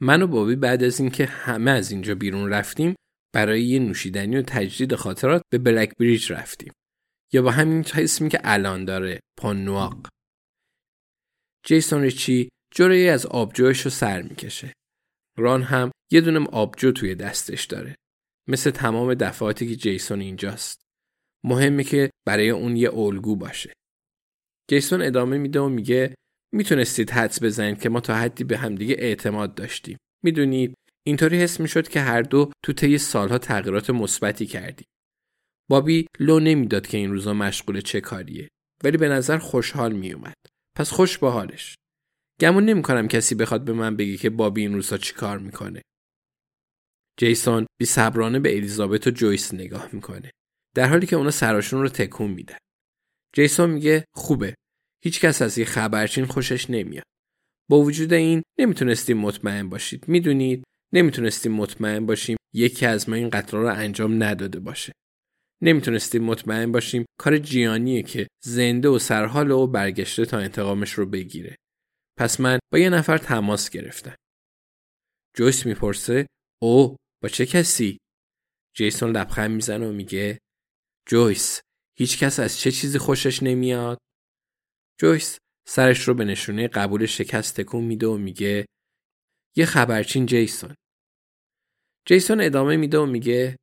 من و بابی بعد از اینکه همه از اینجا بیرون رفتیم برای یه نوشیدنی و تجدید خاطرات به بلک بریج رفتیم. یا با همین اسمی که الان داره پانواق جیسون ریچی جوری از آبجوش رو سر می‌کشه. ران هم یه دونه آبجو توی دستش داره. مثل تمام دفعاتی که جیسون اینجاست. مهمه که برای اون یه الگو باشه. جیسون ادامه میده و میگه می‌تونستید حدس بزنید که ما تا حدی به همدیگه اعتماد داشتیم. می‌دونید اینطوری حس می‌شد که هر دو تو طی سالها تغییرات مثبتی کردیم. بابی لو نمی‌داد که این روزا مشغول چه کاریه ولی به نظر خوشحال میومد پس خوش به حالش. گمون نمی‌کنم کسی بخواد به من بگه که بابی این روزا چی کار می‌کنه. جیسون بی صبرانه به الیزابت و جویس نگاه می‌کنه در حالی که اونا سراشون رو تکون میدن. جیسون میگه خوبه. هیچ کس از یه خبرچین خوشش نمیاد. با وجود این نمی‌تونستیم مطمئن باشید. می‌دونید نمی‌تونستیم مطمئن باشیم یکی از ما این قتل رو انجام نداده باشه. نمی‌تونستیم مطمئن باشیم کار جیانیه که زنده و سرحال و برگشته تا انتقامش رو بگیره. پس من با یه نفر تماس گرفتم. جویس می‌پرسه او با چه کسی؟ جیسون لبخند می‌زنه و میگه جویس هیچ کس از چه چیزی خوشش نمیاد؟ جویس سرش رو به نشونه قبول شکست تکون میده و میگه یه خبرچین جیسون. جیسون ادامه میده و میگه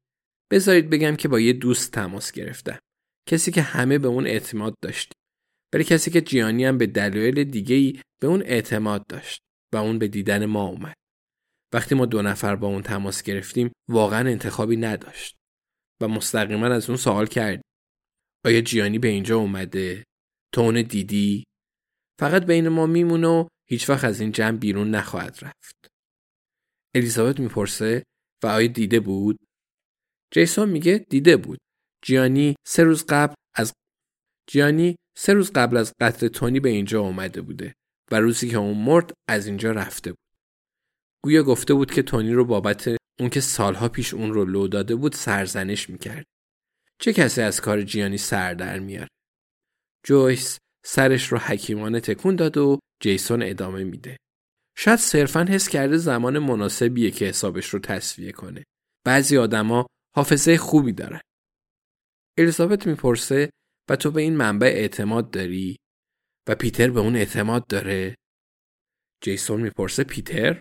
بذارید بگم که با یه دوست تماس گرفتم. کسی که همه به اون اعتماد داشت ولی کسی که جیانی هم به دلایل دیگه ای به اون اعتماد داشت و اون به دیدن ما اومد. وقتی ما دو نفر با اون تماس گرفتیم واقعا انتخابی نداشت و مستقیما از اون سوال کرد آیا جیانی به اینجا اومده؟ تو دیدی؟ فقط بین ما میمونه و هیچ وقت از این جمع بیرون نخواهد رفت. الیزابت می‌پرسه و آیا دیده بود؟ جیسون میگه دیده بود. جیانی سه روز قبل از جیانی سه روز قبل از قتل تونی به اینجا اومده بوده و روزی که اون مرد از اینجا رفته بود. گویا گفته بود که تونی رو بابت اون که سالها پیش اون رو لو داده بود سرزنش می‌کرد. چه کسی از کار جیانی سر در میاره جویس سرش رو حکیمانه تکون داد و جیسون ادامه میده. شاید صرفا حس کرده زمان مناسبیه که حسابش رو تصفیه کنه. بعضی آدما حافظه خوبی دارن. الیزابت می‌پرسه و تو به این منبع اعتماد داری؟ و پیتر به اون اعتماد داره؟ جیسون می‌پرسه پیتر؟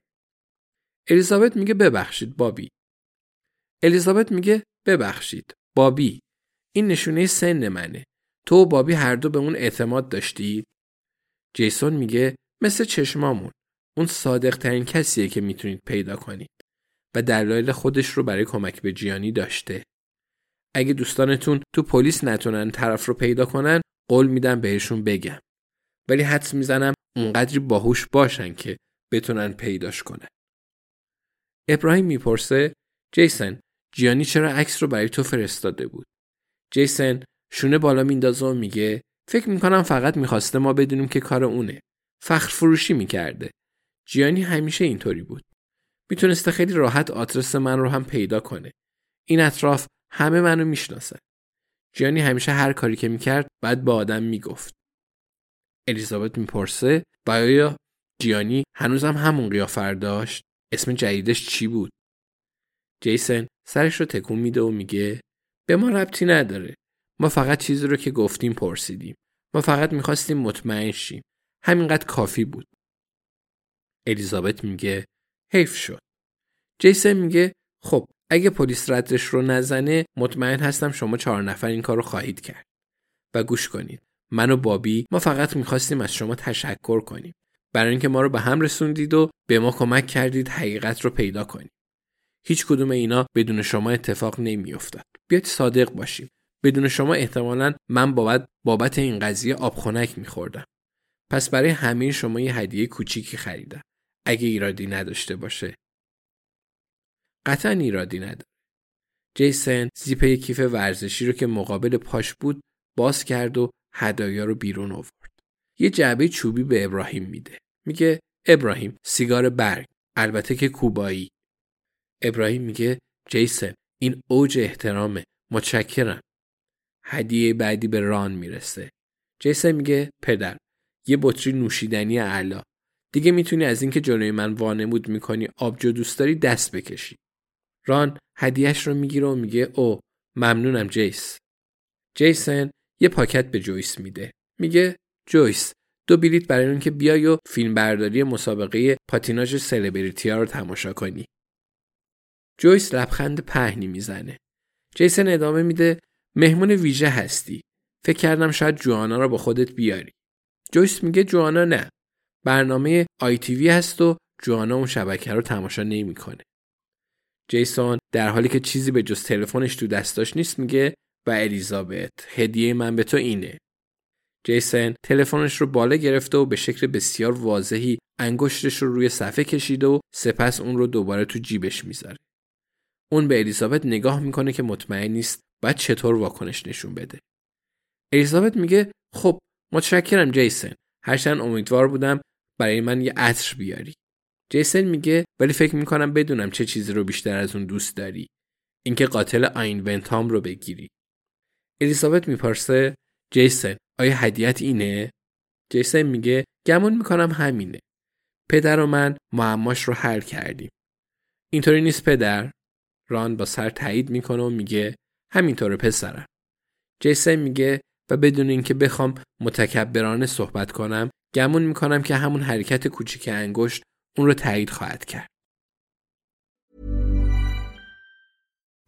الیزابت میگه ببخشید بابی. الیزابت میگه ببخشید بابی. این نشونه سن منه. تو و بابی هر دو به اون اعتماد داشتید؟ جیسون میگه مثل چشمامون. اون صادق ترین کسیه که می‌تونید پیدا کنید و دلایل خودش رو برای کمک به جیانی داشته. اگه دوستانتون تو پلیس نتونن طرف رو پیدا کنن قول میدم بهشون بگم. ولی حدس می‌زنم اونقدری باهوش باشن که بتونن پیداش کنن. ابراهیم می‌پرسه جیسن جیانی چرا عکس رو برای تو فرستاده بود؟ جیسن شونه بالا میندازه و میگه فکر می‌کنم فقط می‌خواسته ما بدونیم که کار اونه. فخر فروشی می‌کرده. جیانی همیشه اینطوری بود. می‌تونسته خیلی راحت آدرس من رو هم پیدا کنه. این اطراف همه منو می‌شناسن. جیانی همیشه هر کاری که می‌کرد بعد با آدم می‌گفت. الیزابت می‌پرسه و آیا جیانی هنوزم همون قیافر داشت اسم جدیدش چی بود جیسن سرش رو تکون میده و میگه به ما ربطی نداره ما فقط چیزی رو که گفتیم پرسیدیم. ما فقط می‌خواستیم مطمئن شیم. همینقدر کافی بود. الیزابت میگه حیف شد. جیسن میگه خب اگه پلیس ردش رو نزنه مطمئن هستم شما چهار نفر این کار رو خواهید کرد. و گوش کنید. من و بابی ما فقط می‌خواستیم از شما تشکر کنیم. برای اینکه ما رو به هم رسوندید و به ما کمک کردید حقیقت رو پیدا کنیم هیچ کدوم اینا بدون شما اتفاق نمیافتاد. بیاید صادق باشیم. بدون شما احتمالا من بابت بابت این قضیه آبخونک میخوردم. پس برای همه شما یه هدیه کوچیکی خریدم. اگه ایرادی نداشته باشه. قطعا ایرادی نداره. جیسن زیپ کیف ورزشی رو که مقابل پاش بود باز کرد و هدایا رو بیرون آورد. یه جعبه چوبی به ابراهیم میده. میگه ابراهیم سیگار برگ. البته که کوبایی. ابراهیم میگه جیسن این اوج احترامه. متشکرم. هدیه بعدی به ران می‌رسه. جیسن میگه پدر یه بطری نوشیدنی علا دیگه می‌تونی از اینکه جلوی من وانمود می‌کنی آبجو دوست داری دست بکشی. ران هدیه‌ش رو می‌گیره و میگه او ممنونم جیس. جیسن یه پاکت به جویس میده. میگه جویس دو بلیت برای اینکه بیای و فیلم برداری مسابقه پاتیناژ سلبریتی ها رو تماشا کنی. جویس لبخند پهنی می‌زنه. جیسن ادامه میده مهمون ویژه هستی. فکر کردم شاید جوانا رو با خودت بیاری. جویس میگه جوانا نه. برنامه آی تی هست و جوانا اون شبکه رو تماشا نمی‌کنه. جیسون در حالی که چیزی به جز تلفنش تو دستاش نیست میگه و الیزابت هدیه من به تو اینه. جیسن تلفنش رو بالا گرفته و به شکل بسیار واضحی انگشتش رو روی صفحه کشیده و سپس اون رو دوباره تو جیبش می‌ذاره. اون به الیزابت نگاه می‌کنه که مطمئن نیست باید چطور واکنش نشون بده. الیزابت میگه خب متشکرم جیسن. هرچند امیدوار بودم برای من یه عطر بیاری. جیسن میگه ولی فکر می‌کنم بدونم چه چیزی رو بیشتر از اون دوست داری. اینکه قاتل آین ونتام رو بگیری. الیزابت می‌پرسه جیسن آیا هدیت اینه؟ جیسن میگه گمون می‌کنم همینه. پدر و من معماش رو حل کردیم. اینطوری نیست پدر؟ ران با سر تایید می‌کنه و میگه همینطوره پسرم. جیسن میگه و بدون اینکه بخوام متکبرانه صحبت کنم گمون می‌کنم که همون حرکت کوچیک انگشت اون رو تایید خواهد کرد.